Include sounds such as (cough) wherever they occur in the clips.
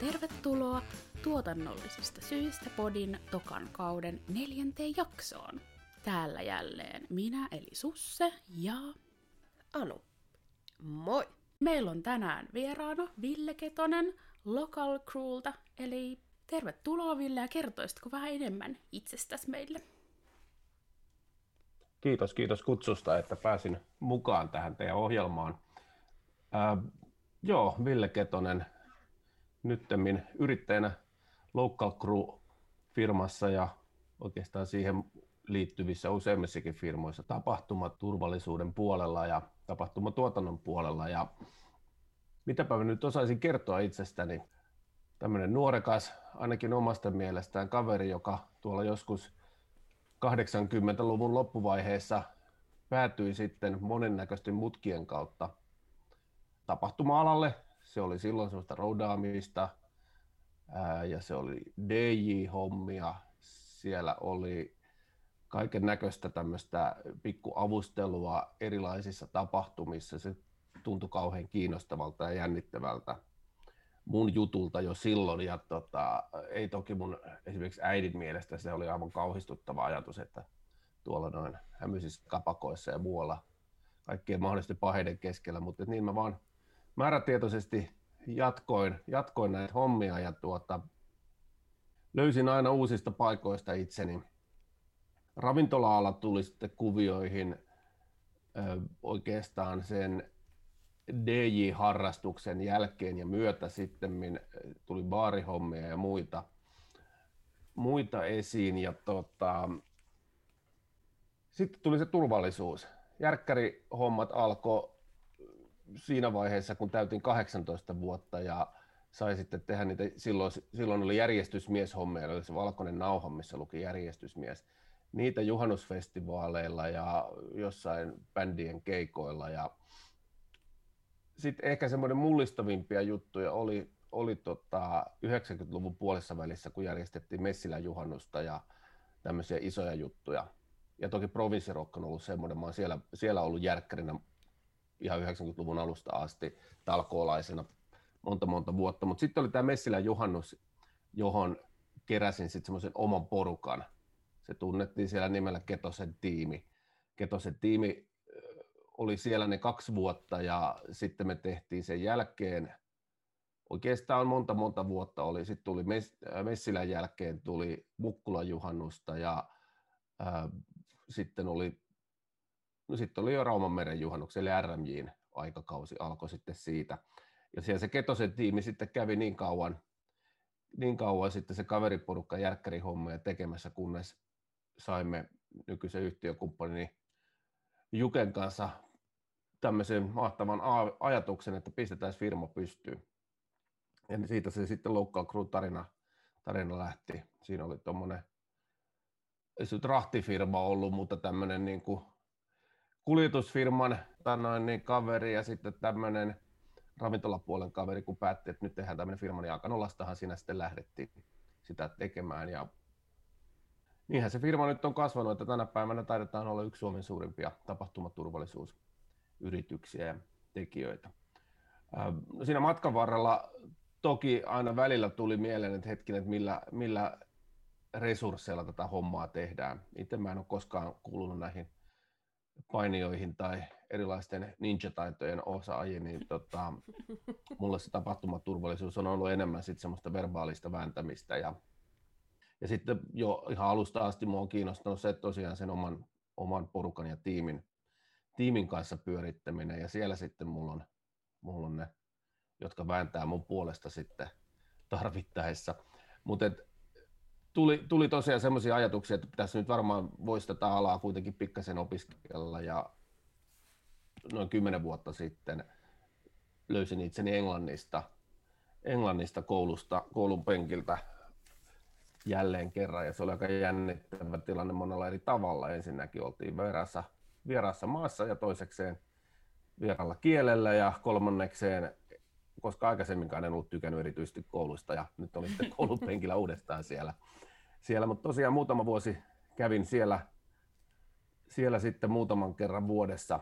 tervetuloa tuotannollisista syistä podin tokan kauden neljänteen jaksoon. Täällä jälleen minä eli Susse ja Anu. Moi! Meillä on tänään vieraana Ville Ketonen Local Crewlta, eli tervetuloa Ville ja kertoisitko vähän enemmän itsestäsi meille? Kiitos, kiitos kutsusta, että pääsin mukaan tähän teidän ohjelmaan. Ää, joo, Ville Ketonen, nyttemmin yrittäjänä Local Crew-firmassa ja oikeastaan siihen liittyvissä useimmissakin firmoissa tapahtumaturvallisuuden puolella ja tapahtumatuotannon puolella. Ja mitäpä mä nyt osaisin kertoa itsestäni. Tämmöinen nuorekas, ainakin omasta mielestään kaveri, joka tuolla joskus 80-luvun loppuvaiheessa päätyi sitten monennäköisten mutkien kautta tapahtuma-alalle. Se oli silloin sellaista roudaamista ja se oli DJ-hommia. Siellä oli kaiken näköistä tämmöistä pikkuavustelua erilaisissa tapahtumissa. Se tuntui kauhean kiinnostavalta ja jännittävältä mun jutulta jo silloin. Ja tota, ei toki mun esimerkiksi äidin mielestä se oli aivan kauhistuttava ajatus, että tuolla noin hämyisissä kapakoissa ja muualla kaikkien mahdollisten paheiden keskellä, mutta niin mä vaan määrätietoisesti jatkoin, jatkoin näitä hommia ja tuota, löysin aina uusista paikoista itseni. Ravintola-ala tuli sitten kuvioihin ö, oikeastaan sen DJ-harrastuksen jälkeen ja myötä sitten tuli baarihommia ja muita, muita esiin. Ja tota, sitten tuli se turvallisuus. Järkkärihommat alkoi siinä vaiheessa, kun täytin 18 vuotta ja sai sitten tehdä niitä, silloin, silloin oli järjestysmieshommeja, oli se valkoinen nauha, missä luki järjestysmies. Niitä juhannusfestivaaleilla ja jossain bändien keikoilla ja sitten ehkä semmoinen mullistavimpia juttuja oli, oli tota 90-luvun puolessa välissä, kun järjestettiin Messilän juhannusta ja tämmöisiä isoja juttuja. Ja toki provinssirokk on ollut semmoinen, mä oon siellä, siellä ollut järkkärinä ihan 90-luvun alusta asti talkoolaisena monta monta vuotta, mutta sitten oli tämä Messilän juhannus, johon keräsin sitten semmoisen oman porukan. Se tunnettiin siellä nimellä Ketosen tiimi. Ketosen tiimi oli siellä ne kaksi vuotta ja sitten me tehtiin sen jälkeen, oikeastaan monta monta vuotta oli, sitten tuli Messilän jälkeen tuli Mukkulan juhannusta ja sitten oli No sitten oli jo Raumanmeren juhannuksen, eli RMJin aikakausi alkoi sitten siitä. Ja siellä se Ketosen tiimi sitten kävi niin kauan, niin kauan sitten se kaveriporukka järkkärihommeja tekemässä, kunnes saimme nykyisen yhtiökumppanini Juken kanssa tämmöisen mahtavan ajatuksen, että pistetään firma pystyyn. Ja siitä se sitten Local Crew tarina, tarina lähti. Siinä oli tuommoinen, ei se nyt rahtifirma ollut, mutta tämmöinen niin kuin kuljetusfirman noin, niin kaveri ja sitten tämmöinen ravintolapuolen kaveri, kun päätti, että nyt tehdään tämmöinen firma, niin Akanolastahan siinä sitten lähdettiin sitä tekemään. Ja niinhän se firma nyt on kasvanut, että tänä päivänä taidetaan olla yksi Suomen suurimpia tapahtumaturvallisuusyrityksiä ja tekijöitä. No siinä matkan varrella toki aina välillä tuli mieleen, että hetkinen, että millä, millä resursseilla tätä hommaa tehdään. Itse mä en ole koskaan kuulunut näihin painijoihin tai erilaisten ninja-taitojen osaajiin, niin (laughs) tota, mulle se tapahtumaturvallisuus on ollut enemmän sit semmoista verbaalista vääntämistä ja, ja sitten jo ihan alusta asti mua on kiinnostanut se tosiaan sen oman, oman porukan ja tiimin, tiimin kanssa pyörittäminen ja siellä sitten mulla on, mulla on ne, jotka vääntää mun puolesta sitten tarvittaessa. Mutta tuli, tuli tosiaan semmoisia ajatuksia, että pitäisi nyt varmaan voisi tätä alaa kuitenkin pikkasen opiskella ja noin kymmenen vuotta sitten löysin itseni Englannista, Englannista koulusta, koulun penkiltä jälleen kerran ja se oli aika jännittävä tilanne monella eri tavalla. Ensinnäkin oltiin vieraassa, vieraassa maassa ja toisekseen vieralla kielellä ja kolmannekseen koska aikaisemminkaan en ollut tykännyt erityisesti koulusta ja nyt olin sitten koulupenkillä uudestaan siellä. siellä. Mutta tosiaan muutama vuosi kävin siellä, siellä sitten muutaman kerran vuodessa,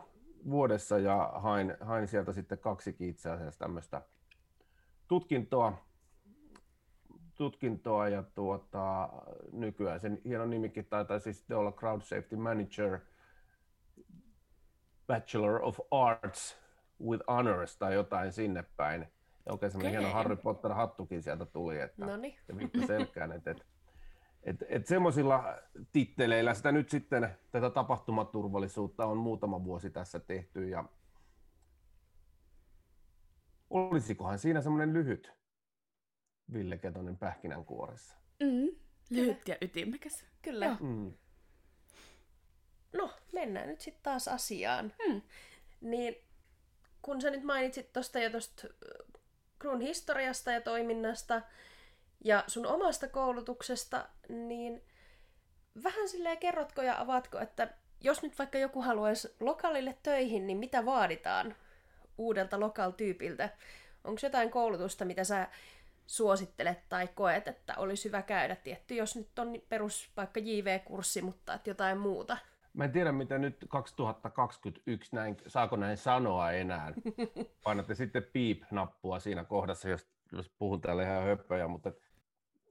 vuodessa ja hain, hain sieltä sitten kaksi itse asiassa tämmöistä tutkintoa tutkintoa ja tuota, nykyään sen hieno nimikin taitaa siis olla Crowd Safety Manager, Bachelor of Arts with Honors tai jotain sinne päin. Ja oikein semmoinen hieno Harry Potter-hattukin sieltä tuli, että Noniin. se selkään, että, että et, et semmoisilla titteleillä sitä nyt sitten, tätä tapahtumaturvallisuutta on muutama vuosi tässä tehty ja olisikohan siinä semmoinen lyhyt Ville Ketonen pähkinänkuoressa? Mm, lyhyt ja ytimekäs. Kyllä. Joo. Mm. No, mennään nyt sitten taas asiaan. Mm. Niin, kun sä nyt mainitsit tuosta jo tuosta Kruun historiasta ja toiminnasta ja sun omasta koulutuksesta, niin vähän silleen kerrotko ja avaatko, että jos nyt vaikka joku haluaisi lokaalille töihin, niin mitä vaaditaan uudelta lokal-tyypiltä? Onko jotain koulutusta, mitä sä suosittelet tai koet, että olisi hyvä käydä tietty, jos nyt on perus vaikka JV-kurssi, mutta jotain muuta? Mä en tiedä, mitä nyt 2021, näin, saako näin sanoa enää. (laughs) Painatte sitten piip-nappua siinä kohdassa, jos, jos puhun täällä ihan höppöjä, mutta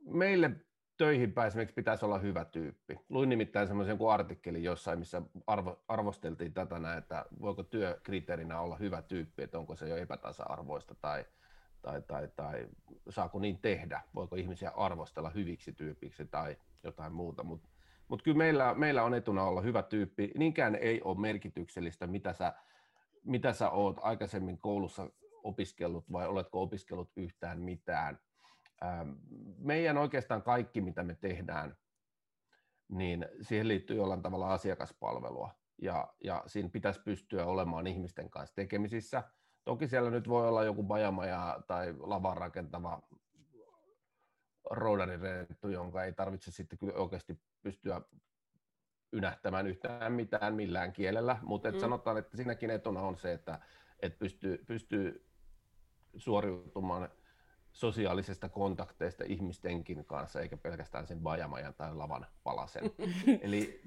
meille töihin pääsemiseksi pitäisi olla hyvä tyyppi. Luin nimittäin semmoisen jonkun artikkelin jossain, missä arvo, arvosteltiin tätä näin, että voiko työkriteerinä olla hyvä tyyppi, että onko se jo epätasa-arvoista tai, tai, tai, tai saako niin tehdä, voiko ihmisiä arvostella hyviksi tyypiksi tai jotain muuta. Mutta mutta kyllä meillä, meillä on etuna olla hyvä tyyppi. Niinkään ei ole merkityksellistä, mitä sä, mitä sä oot aikaisemmin koulussa opiskellut vai oletko opiskellut yhtään mitään. Meidän oikeastaan kaikki, mitä me tehdään, niin siihen liittyy jollain tavalla asiakaspalvelua. Ja, ja siinä pitäisi pystyä olemaan ihmisten kanssa tekemisissä. Toki siellä nyt voi olla joku bajamaja tai lavan rakentava roudarirentu, jonka ei tarvitse sitten kyllä oikeasti pystyä ynähtämään yhtään mitään millään kielellä, mutta mm. sanotaan, että siinäkin etuna on se, että, että pystyy, pystyy suoriutumaan sosiaalisesta kontakteista ihmistenkin kanssa, eikä pelkästään sen bajamajan tai lavan palasen. (laughs) Eli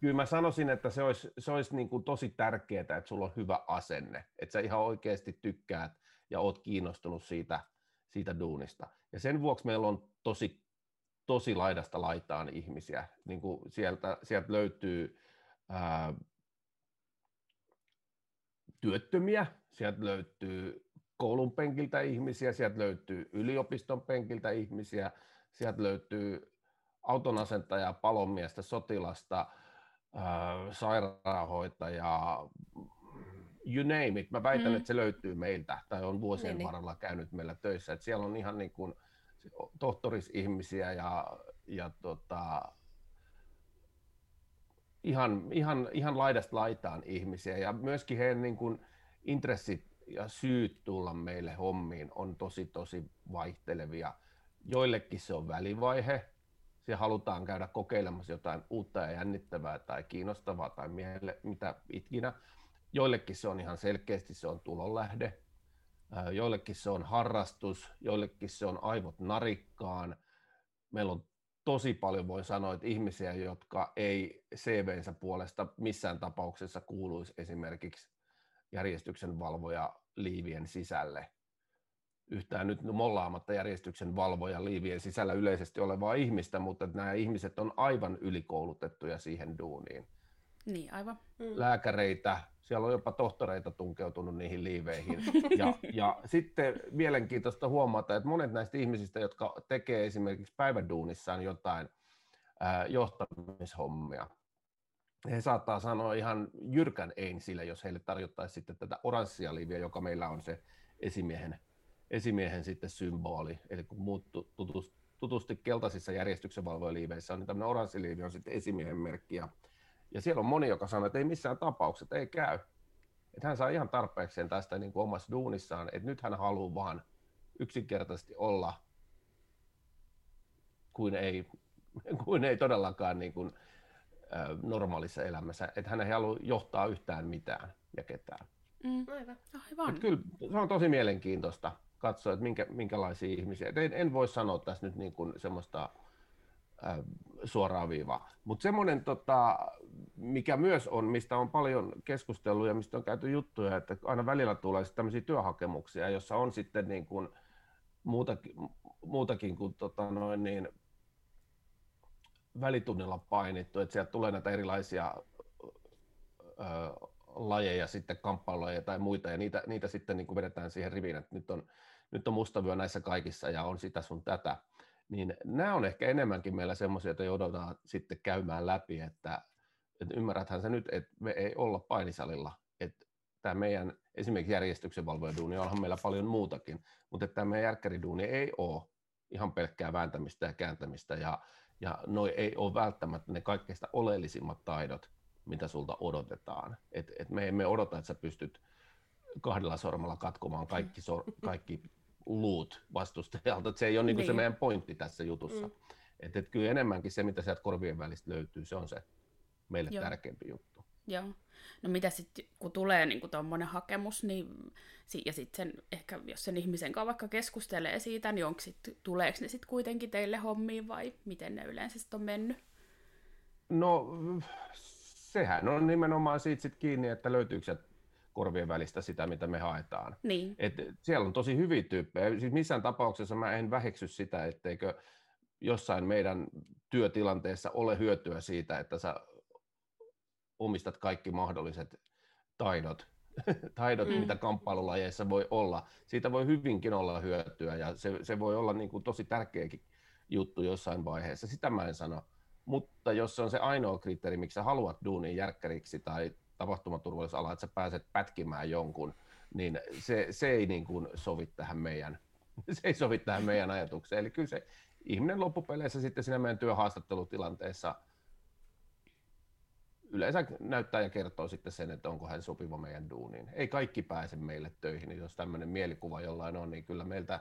kyllä mä sanoisin, että se olisi, se olisi niin kuin tosi tärkeää, että sulla on hyvä asenne, että sä ihan oikeasti tykkäät ja oot kiinnostunut siitä, siitä duunista. Ja sen vuoksi meillä on tosi, tosi laidasta laitaan ihmisiä. Niin kuin sieltä, sieltä löytyy ää, työttömiä, sieltä löytyy koulun penkiltä ihmisiä, sieltä löytyy yliopiston penkiltä ihmisiä, sieltä löytyy autonasentajaa, palomiestä, sotilasta, ää, sairaanhoitajaa, you name it. Mä väitän, mm. että se löytyy meiltä tai on vuosien niin, varrella käynyt meillä töissä. Että siellä on ihan niin kuin tohtorisihmisiä ja, ja tota, ihan, ihan, ihan laidasta laitaan ihmisiä ja myöskin heidän niin kuin intressit ja syyt tulla meille hommiin on tosi tosi vaihtelevia. Joillekin se on välivaihe, se halutaan käydä kokeilemassa jotain uutta ja jännittävää tai kiinnostavaa tai miele, mitä ikinä. Joillekin se on ihan selkeästi se on tulonlähde, joillekin se on harrastus, joillekin se on aivot narikkaan. Meillä on tosi paljon, voi sanoa, että ihmisiä, jotka ei CVnsä puolesta missään tapauksessa kuuluisi esimerkiksi järjestyksen valvoja liivien sisälle. Yhtään nyt mollaamatta järjestyksen valvoja liivien sisällä yleisesti olevaa ihmistä, mutta nämä ihmiset on aivan ylikoulutettuja siihen duuniin. Niin, aivan. Mm. Lääkäreitä, siellä on jopa tohtoreita tunkeutunut niihin liiveihin. (laughs) Ja, ja sitten mielenkiintoista huomata, että monet näistä ihmisistä, jotka tekee esimerkiksi päiväduunissaan jotain ää, johtamishommia, he saattaa sanoa ihan jyrkän ein sille, jos heille tarjottaisiin sitten tätä oranssia liiviä, joka meillä on se esimiehen, esimiehen sitten symboli. Eli kun muut tutusti keltaisissa järjestyksen valvojaliiveissä on, niin tämmöinen oranssiliivi on sitten esimiehen merkki. Ja ja siellä on moni, joka sanoo, että ei missään tapauksessa, ei käy. Että hän saa ihan tarpeekseen tästä niin kuin omassa duunissaan, että nyt hän haluaa vaan yksinkertaisesti olla kuin ei, (laughs) kuin ei todellakaan niin kuin, normaalissa elämässä, että hän ei halua johtaa yhtään mitään ja ketään. Mm. Aivan. Aivan. Että kyllä se on tosi mielenkiintoista katsoa, että minkä, minkälaisia ihmisiä. En, en voi sanoa tässä nyt niin kuin semmoista äh, suoraa viivaa. Mutta semmoinen, tota, mikä myös on, mistä on paljon keskustelua ja mistä on käyty juttuja, että aina välillä tulee tämmöisiä työhakemuksia, jossa on sitten niin kuin muutakin, muutakin kuin tota noin niin, välitunnilla painittu, että sieltä tulee näitä erilaisia ö, lajeja, sitten kamppailuja tai muita, ja niitä, niitä sitten niin kuin vedetään siihen riviin, että nyt on, nyt on mustavyö näissä kaikissa ja on sitä sun tätä. Niin nämä on ehkä enemmänkin meillä semmoisia, joita joudutaan sitten käymään läpi, että, että ymmärräthän se nyt, että me ei olla painisalilla, että tämä meidän esimerkiksi järjestyksen valvojaduuni onhan meillä paljon muutakin, mutta tämä meidän järkkäriduuni ei ole ihan pelkkää vääntämistä ja kääntämistä ja, ja noi ei ole välttämättä ne kaikkein oleellisimmat taidot, mitä sulta odotetaan. Et, et me emme odota, että sä pystyt kahdella sormella katkomaan kaikki, sor, kaikki luut vastustajalta. Et se ei ole niinku niin. se meidän pointti tässä jutussa. Mm. Et, et kyllä enemmänkin se, mitä sieltä korvien välistä löytyy, se on se meille Joo. tärkeämpi juttu. Joo. No mitä sitten, kun tulee niin tuommoinen hakemus, niin, ja sitten ehkä jos sen ihmisen kanssa vaikka keskustelee siitä, niin onko sit, tuleeko ne sitten kuitenkin teille hommiin vai miten ne yleensä sitten on mennyt? No sehän on nimenomaan siitä sit kiinni, että löytyykö se korvien välistä sitä, mitä me haetaan. Niin. Et siellä on tosi hyviä tyyppejä. Siis missään tapauksessa mä en väheksy sitä, etteikö jossain meidän työtilanteessa ole hyötyä siitä, että sä omistat kaikki mahdolliset taidot, (laughs) taidot mm. mitä kamppailulajeissa voi olla. Siitä voi hyvinkin olla hyötyä ja se, se voi olla niin kuin tosi tärkeäkin juttu jossain vaiheessa. Sitä mä en sano. Mutta jos se on se ainoa kriteeri, miksi sä haluat duunin järkkäriksi tai tapahtumaturvallisuusala, että sä pääset pätkimään jonkun, niin se, se ei niin kuin sovi tähän meidän, (laughs) se ei sovi tähän meidän ajatukseen. Eli kyllä se ihminen loppupeleissä sitten siinä meidän työhaastattelutilanteessa yleensä näyttää ja kertoo sitten sen, että onko hän sopiva meidän duuniin. Ei kaikki pääse meille töihin, niin jos tämmöinen mielikuva jollain on, niin kyllä meiltä,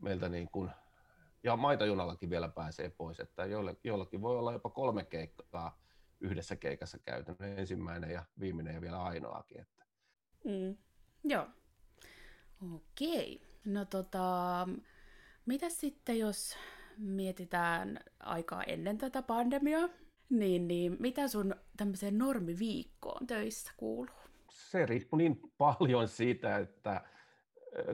meiltä niin kuin, ja maitajunallakin vielä pääsee pois, että jollakin voi olla jopa kolme keikkaa yhdessä keikassa käytännön ensimmäinen ja viimeinen ja vielä ainoakin. Että. Mm. Joo. Okei. No tota, mitä sitten jos mietitään aikaa ennen tätä pandemiaa, niin, niin mitä sun tämmöiseen normiviikkoon töissä kuuluu? Se riippuu niin paljon siitä, että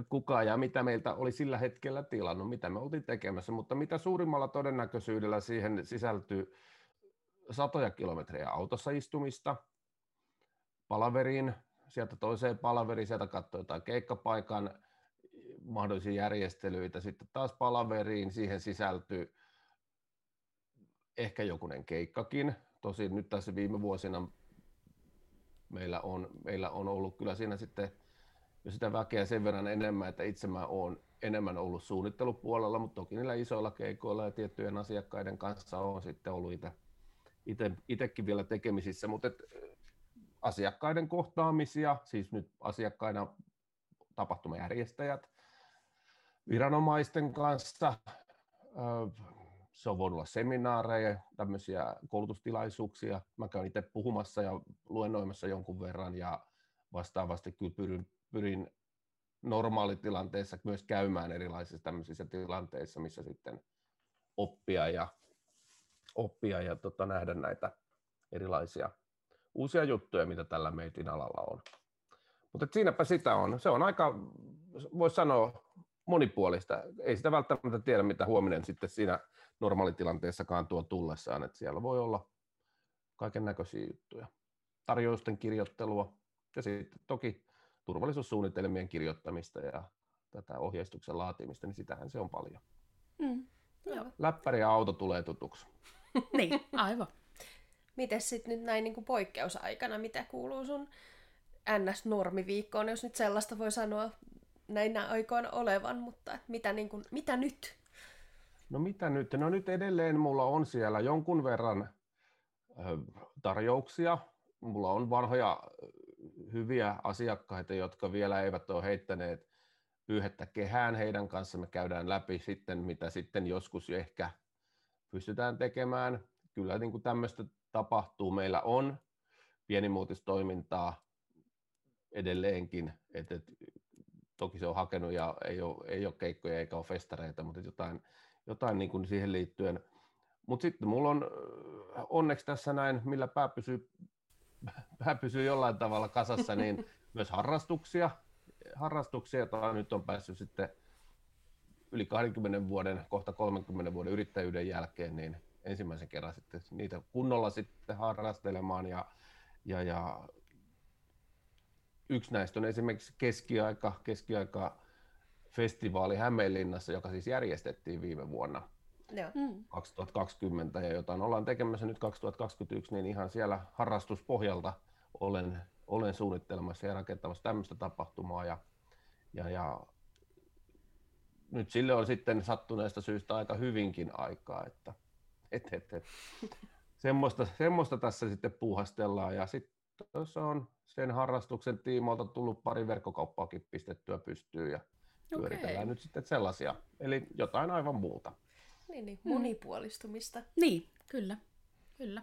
kuka ja mitä meiltä oli sillä hetkellä tilannut, mitä me oltiin tekemässä, mutta mitä suurimmalla todennäköisyydellä siihen sisältyy satoja kilometrejä autossa istumista, palaveriin, sieltä toiseen palaveriin, sieltä katsoi jotain keikkapaikan mahdollisia järjestelyitä, sitten taas palaveriin, siihen sisältyy ehkä jokunen keikkakin. Tosin nyt tässä viime vuosina meillä on, meillä on ollut kyllä siinä sitten jo sitä väkeä sen verran enemmän, että itse mä oon enemmän ollut suunnittelupuolella, mutta toki niillä isoilla keikoilla ja tiettyjen asiakkaiden kanssa on sitten ollut itse, itsekin vielä tekemisissä, mutta et, asiakkaiden kohtaamisia, siis nyt asiakkaina tapahtumajärjestäjät, viranomaisten kanssa, se on voinut olla seminaareja, tämmöisiä koulutustilaisuuksia. Mä käyn itse puhumassa ja luennoimassa jonkun verran ja vastaavasti kyllä pyrin, pyrin normaalitilanteessa myös käymään erilaisissa tämmöisissä tilanteissa, missä sitten oppia ja, oppia ja tota, nähdä näitä erilaisia uusia juttuja, mitä tällä meitin alalla on. Mutta siinäpä sitä on. Se on aika, voisi sanoa, monipuolista. Ei sitä välttämättä tiedä, mitä huominen sitten siinä normaalitilanteessakaan tuo tullessaan, että siellä voi olla kaiken näköisiä juttuja. Tarjousten kirjoittelua ja sitten toki turvallisuussuunnitelmien kirjoittamista ja tätä ohjeistuksen laatimista, niin sitähän se on paljon. Mm, joo. Läppäri ja auto tulee tutuksi. (laughs) niin, aivan. Miten sitten nyt näin niin kuin poikkeusaikana, mitä kuuluu sun NS-normiviikkoon, jos nyt sellaista voi sanoa näinä aikoina olevan, mutta mitä, niin kuin, mitä nyt? No mitä nyt? No nyt edelleen mulla on siellä jonkun verran tarjouksia. Mulla on vanhoja hyviä asiakkaita, jotka vielä eivät ole heittäneet pyyhettä kehään. Heidän kanssa me käydään läpi sitten, mitä sitten joskus ehkä pystytään tekemään. Kyllä niin kuin tämmöistä tapahtuu. Meillä on pienimuotistoimintaa edelleenkin, että toki se on hakenut ja ei ole, ei ole keikkoja eikä ole festareita, mutta jotain, jotain niin kuin siihen liittyen. Mutta sitten mulla on onneksi tässä näin, millä pää pysyy, pää pysyy jollain tavalla kasassa, niin (laughs) myös harrastuksia, harrastuksia, joita nyt on päässyt sitten yli 20 vuoden, kohta 30 vuoden yrittäjyyden jälkeen, niin ensimmäisen kerran sitten niitä kunnolla sitten harrastelemaan ja, ja, ja yksi näistä on esimerkiksi keskiaika, keskiaika festivaali Hämeenlinnassa, joka siis järjestettiin viime vuonna Joo. Mm. 2020 ja jotain ollaan tekemässä nyt 2021, niin ihan siellä harrastuspohjalta olen, olen suunnittelemassa ja rakentamassa tämmöistä tapahtumaa ja, ja, ja nyt sille on sitten sattuneesta syystä aika hyvinkin aikaa, että et, et, et. (laughs) Semmoista, semmoista tässä sitten puuhastellaan ja sitten tuossa on sen harrastuksen tiimoilta tullut pari verkkokauppaakin pistettyä pystyyn ja pyöritellään Okei. nyt sitten sellaisia. Eli jotain aivan muuta. Niin, niin, monipuolistumista. Niin, kyllä. Kyllä.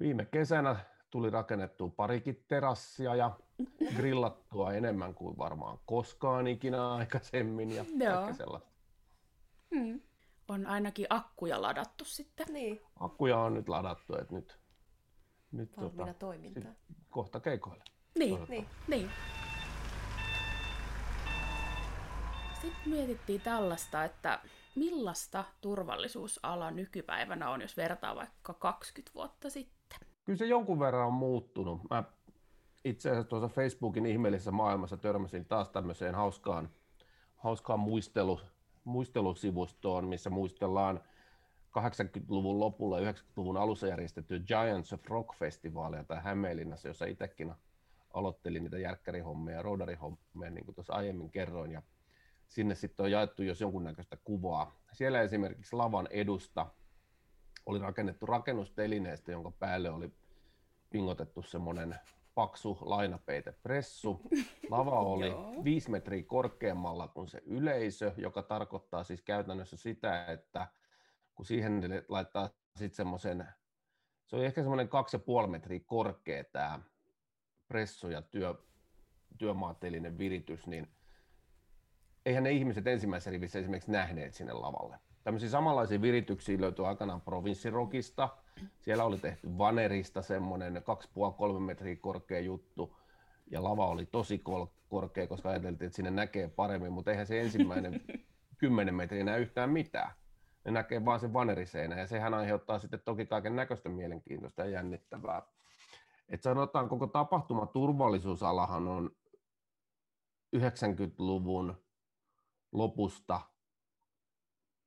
Viime kesänä tuli rakennettua parikin terassia ja grillattua enemmän kuin varmaan koskaan ikinä aikaisemmin ja Joo. kaikkea sellaista. Mm. On ainakin akkuja ladattu sitten. Niin, Akkuja on nyt ladattu, että nyt, nyt valmiina tota, toimintaan. kohta keikoille. Niin, Niin. niin. Sitten mietittiin tällaista, että millaista turvallisuusala nykypäivänä on, jos vertaa vaikka 20 vuotta sitten. Kyllä se jonkun verran on muuttunut. Mä itse asiassa tuossa Facebookin ihmeellisessä maailmassa törmäsin taas tämmöiseen hauskaan, hauskaan muistelu, muistelusivustoon, missä muistellaan 80-luvun lopulla ja 90-luvun alussa järjestettyä Giants of Rock-festivaalia tai Hämeenlinnassa, jossa itsekin aloittelin niitä järkkärihommia ja roadarihommia, niin kuin tuossa aiemmin kerroin. Ja sinne sitten on jaettu jos jonkunnäköistä kuvaa. Siellä esimerkiksi lavan edusta oli rakennettu rakennustelineestä, jonka päälle oli pingotettu semmoinen paksu lainapeitepressu. Lava (laughs) oli viisi metriä korkeammalla kuin se yleisö, joka tarkoittaa siis käytännössä sitä, että kun siihen laittaa sitten semmoisen, se oli ehkä semmoinen kaksi ja puoli metriä korkea tämä pressu ja työ, työmaatelinen viritys, niin eihän ne ihmiset ensimmäisessä rivissä esimerkiksi nähneet sinne lavalle. Tämmöisiä samanlaisia virityksiä löytyi aikanaan provinssirokista. Siellä oli tehty vanerista semmoinen 2,5-3 metriä korkea juttu. Ja lava oli tosi kol- korkea, koska ajateltiin, että sinne näkee paremmin, mutta eihän se ensimmäinen (laughs) 10 metriä näe yhtään mitään. Ne näkee vaan sen vaneriseinä ja sehän aiheuttaa sitten toki kaiken näköistä mielenkiintoista ja jännittävää. Et sanotaan, koko tapahtuma turvallisuusalahan on 90-luvun lopusta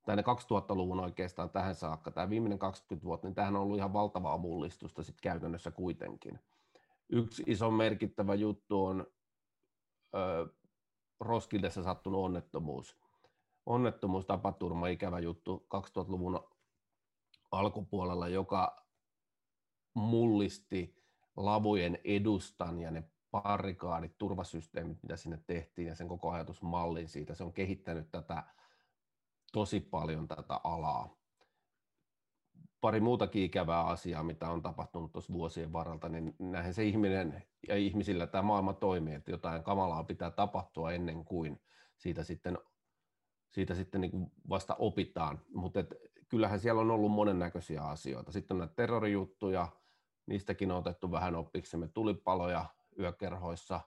tai ne 2000-luvun oikeastaan tähän saakka, tämä viimeinen 20 vuotta, niin tämähän on ollut ihan valtavaa mullistusta sit käytännössä kuitenkin. Yksi iso merkittävä juttu on ö, Roskildessa sattunut onnettomuus. Onnettomuus, tapaturma, ikävä juttu 2000-luvun alkupuolella, joka mullisti lavojen edustan ja ne barrikaadit, turvasysteemit, mitä sinne tehtiin ja sen koko ajatusmallin siitä. Se on kehittänyt tätä tosi paljon tätä alaa. Pari muutakin ikävää asiaa, mitä on tapahtunut tuossa vuosien varrelta, niin näinhän se ihminen ja ihmisillä tämä maailma toimii, että jotain kamalaa pitää tapahtua ennen kuin siitä sitten, siitä sitten niin vasta opitaan. Mutta kyllähän siellä on ollut monennäköisiä asioita. Sitten on näitä terrorijuttuja, niistäkin on otettu vähän opiksemme. Tulipaloja yökerhoissa,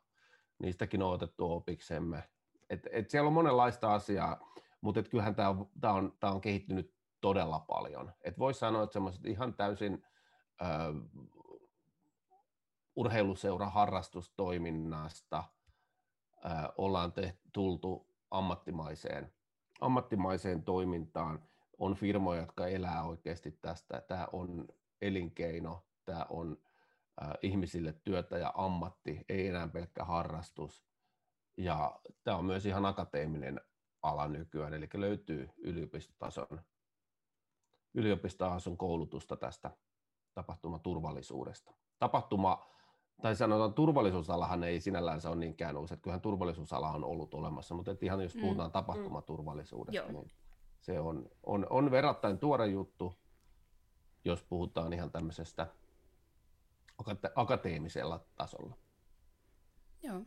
niistäkin on otettu opiksemme. Et, et siellä on monenlaista asiaa, mutta et kyllähän tämä on, tää on, tää on kehittynyt todella paljon. Et voisi sanoa, että semmoiset ihan täysin ö, urheiluseura harrastustoiminnasta ö, ollaan tehty, tultu ammattimaiseen, ammattimaiseen toimintaan. On firmoja, jotka elää oikeasti tästä. Tämä on elinkeino, tämä on ihmisille työtä ja ammatti, ei enää pelkkä harrastus. Ja tämä on myös ihan akateeminen ala nykyään, eli löytyy yliopistotason, yliopistotason koulutusta tästä tapahtumaturvallisuudesta. Tapahtuma, tai sanotaan turvallisuusalahan ei sinällään se ole niinkään uusi, että kyllähän turvallisuusala on ollut olemassa, mutta et ihan jos Mm, puhutaan tapahtumaturvallisuudesta, Joo. niin se on, on, on verrattain tuore juttu, jos puhutaan ihan tämmöisestä akate- akateemisella tasolla. Joo.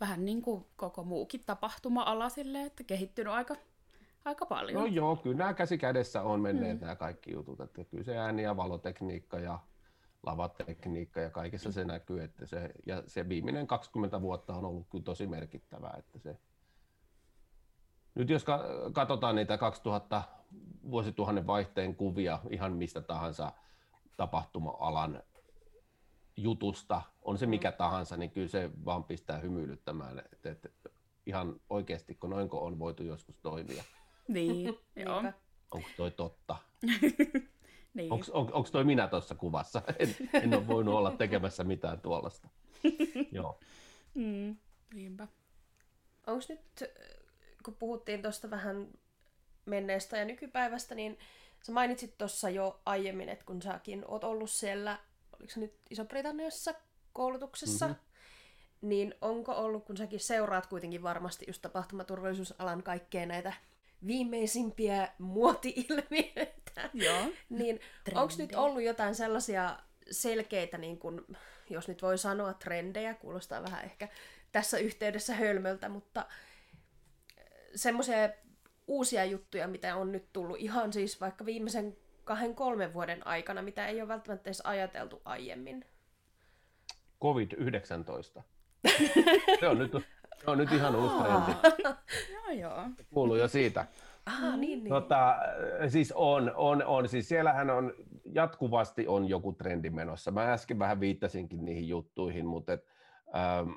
Vähän niin kuin koko muukin tapahtuma-ala silleen, että kehittynyt aika, aika paljon. No joo, kyllä nämä käsi kädessä on menneet mm. nämä kaikki jutut, että kyllä se ääni- ja valotekniikka ja lavatekniikka ja kaikessa se näkyy, että se, ja se viimeinen 20 vuotta on ollut kyllä tosi merkittävää, että se nyt jos katsotaan niitä 2000 vuosituhannen vaihteen kuvia ihan mistä tahansa tapahtuma-alan jutusta, on se mikä mm. tahansa, niin kyllä se vaan pistää hymyilyttämään, että, että ihan oikeasti, kun noinko on voitu joskus toimia. (laughs) Niin, (laughs) joo. Onko toi totta? (laughs) niin. Onko on, onko toi minä tuossa kuvassa? En, en ole voinut olla tekemässä mitään tuollaista. joo. Mm, niinpä. Onko nyt, kun puhuttiin tuosta vähän menneestä ja nykypäivästä, niin sä mainitsit tuossa jo aiemmin, että kun säkin oot ollut siellä, oliko se nyt Iso-Britanniassa koulutuksessa, mm-hmm. niin onko ollut, kun säkin seuraat kuitenkin varmasti just tapahtumaturvallisuusalan kaikkea näitä viimeisimpiä muoti-ilmiöitä, Joo. niin onko nyt ollut jotain sellaisia selkeitä, niin kun, jos nyt voi sanoa trendejä, kuulostaa vähän ehkä tässä yhteydessä hölmöltä, mutta semmoisia uusia juttuja, mitä on nyt tullut ihan siis vaikka viimeisen kahden, kolmen vuoden aikana, mitä ei ole välttämättä edes ajateltu aiemmin? COVID-19. (laughs) se, on nyt, se on nyt ihan uusi trendi. joo, joo. Kuuluu jo siitä. Ah, niin, niin. Tota, siis on, on, on. Siis siellähän on jatkuvasti on joku trendi menossa. Mä äsken vähän viittasinkin niihin juttuihin, mutta et, ähm,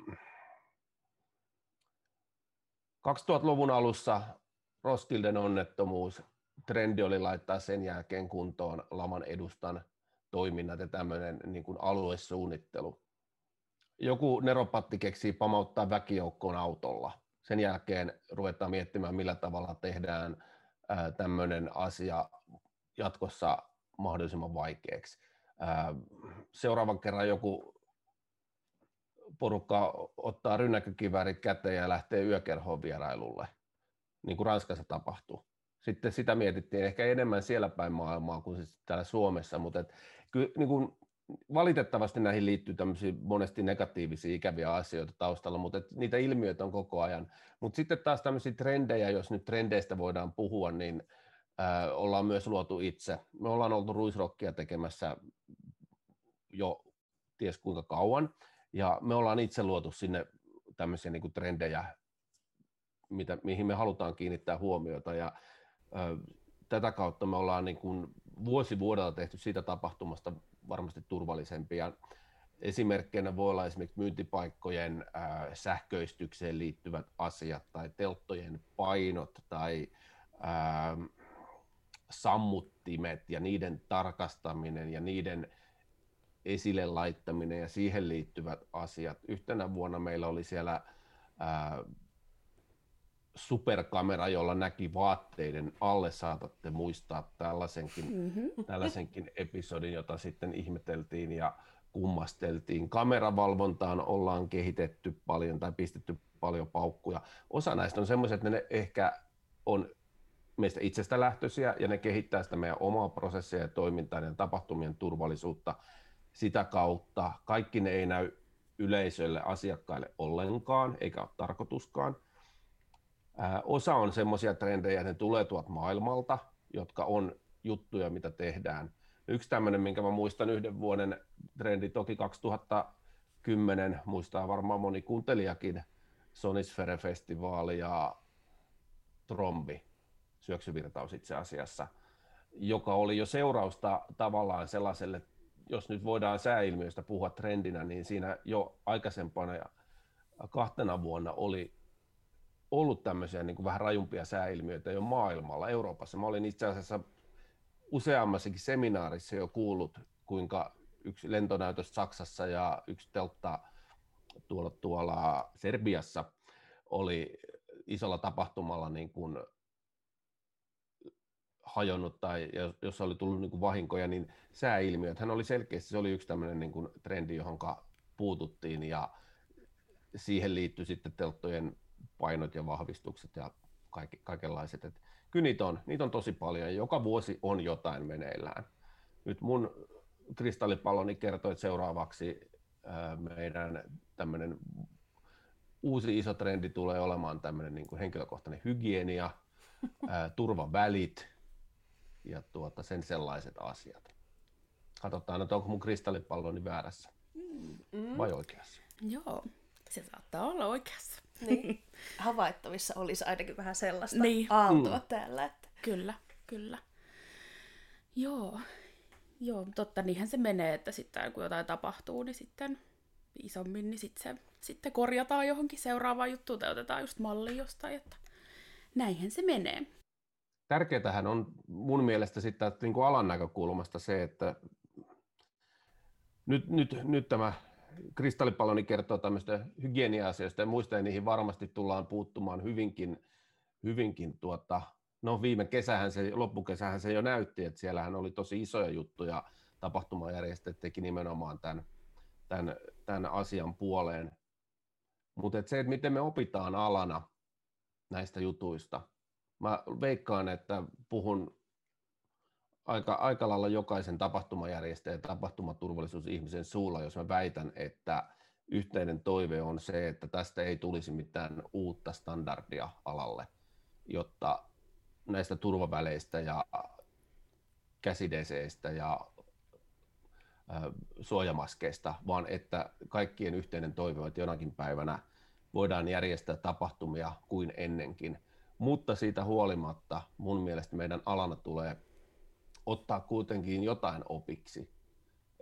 2000-luvun alussa Roskilden onnettomuus, trendi oli laittaa sen jälkeen kuntoon laman edustan toiminnat ja tämmöinen niin kuin aluesuunnittelu. Joku neropatti keksii pamauttaa väkijoukkoon autolla. Sen jälkeen ruvetaan miettimään, millä tavalla tehdään tämmöinen asia jatkossa mahdollisimman vaikeaksi. Seuraavan kerran joku porukka ottaa rynnäkkökiväärit käteen ja lähtee yökerhoon vierailulle – niin kuin Ranskassa tapahtuu. Sitten sitä mietittiin ehkä enemmän siellä päin maailmaa kuin siis täällä Suomessa, mutta et, kyllä, niin kuin, valitettavasti näihin liittyy tämmöisiä monesti negatiivisia ikäviä asioita taustalla, mutta et, niitä ilmiöitä on koko ajan. Mutta sitten taas tämmöisiä trendejä, jos nyt trendeistä voidaan puhua, niin äh, ollaan myös luotu itse. Me ollaan oltu ruisrokkia tekemässä jo ties kuinka kauan, ja me ollaan itse luotu sinne tämmöisiä niin kuin trendejä mitä, mihin me halutaan kiinnittää huomiota. Ja, ö, tätä kautta me ollaan niin kuin vuosi vuodelta tehty siitä tapahtumasta varmasti turvallisempia. Esimerkkeinä voi olla esimerkiksi myyntipaikkojen äh, sähköistykseen liittyvät asiat tai telttojen painot tai sammuttimet ja niiden tarkastaminen ja niiden esille laittaminen ja siihen liittyvät asiat. Yhtenä vuonna meillä oli siellä superkamera, jolla näki vaatteiden alle, saatatte muistaa tällaisenkin, mm-hmm. (laughs) tällaisenkin episodin, jota sitten ihmeteltiin ja kummasteltiin. Kameravalvontaan ollaan kehitetty paljon tai pistetty paljon paukkuja. Osa näistä on semmoisia, että ne ehkä on meistä itsestä lähtöisiä ja ne kehittää sitä meidän omaa prosessia ja toimintaa ja tapahtumien turvallisuutta sitä kautta. Kaikki ne ei näy yleisölle, asiakkaille ollenkaan, eikä ole tarkoituskaan – Osa on semmoisia trendejä, ne tulee tuolta maailmalta, jotka on juttuja, mitä tehdään. Yksi tämmöinen, minkä mä muistan yhden vuoden trendi, toki 2010, muistaa varmaan moni kuuntelijakin, Sonisfere-festivaali ja Trombi, syöksyvirtaus itse asiassa, joka oli jo seurausta tavallaan sellaiselle, jos nyt voidaan sääilmiöistä puhua trendinä, niin siinä jo aikaisempana ja kahtena vuonna oli ollut tämmöisiä niin kuin vähän rajumpia sääilmiöitä jo maailmalla, Euroopassa. Mä olin itse asiassa useammassakin seminaarissa jo kuullut, kuinka yksi lentonäytös Saksassa ja yksi teltta tuolla, tuolla Serbiassa oli isolla tapahtumalla niin kuin hajonnut tai jos oli tullut niin kuin vahinkoja, niin sääilmiöt. Hän oli selkeästi, se oli yksi tämmöinen niin kuin trendi, johon puututtiin ja siihen liittyi sitten telttojen painot ja vahvistukset ja kaikki, kaikenlaiset. Et kyllä niitä on, niitä on tosi paljon ja joka vuosi on jotain meneillään. Nyt mun kristallipalloni kertoi, että seuraavaksi meidän tämmöinen uusi iso trendi tulee olemaan tämmöinen niin kuin henkilökohtainen hygienia, (laughs) turvavälit ja tuota, sen sellaiset asiat. Katsotaan, että onko mun kristallipalloni väärässä mm. vai oikeassa. Joo, se saattaa olla oikeassa. Niin. (laughs) Havaittavissa olisi ainakin vähän sellaista Niin. aaltoa Mm. täällä. Että... Kyllä, kyllä. Joo, joo, totta, niinhän se menee, että sitten kun jotain tapahtuu, niin sitten isommin, niin sitten se sitten korjataan johonkin seuraavaan juttuun tai otetaan just malli jostain, että näinhän se menee. Tärkeätähän on mun mielestä sitten että niin kuin alan näkökulmasta se, että nyt, nyt, nyt tämä kristallipalloni kertoo tämmöistä hygienia-asioista ja muista, ja niihin varmasti tullaan puuttumaan hyvinkin, hyvinkin tuota, no viime kesähän se, loppukesähän se jo näytti, että siellähän oli tosi isoja juttuja, tapahtumajärjestäjät teki nimenomaan tämän, tämän, tämän asian puoleen. Mutta se, että miten me opitaan alana näistä jutuista, mä veikkaan, että puhun aika, aika lailla jokaisen tapahtumajärjestäjän ja tapahtumaturvallisuusihmisen suulla, jos mä väitän, että yhteinen toive on se, että tästä ei tulisi mitään uutta standardia alalle, jotta näistä turvaväleistä ja käsideseistä ja suojamaskeista, vaan että kaikkien yhteinen toive on, että jonakin päivänä voidaan järjestää tapahtumia kuin ennenkin. Mutta siitä huolimatta mun mielestä meidän alana tulee ottaa kuitenkin jotain opiksi.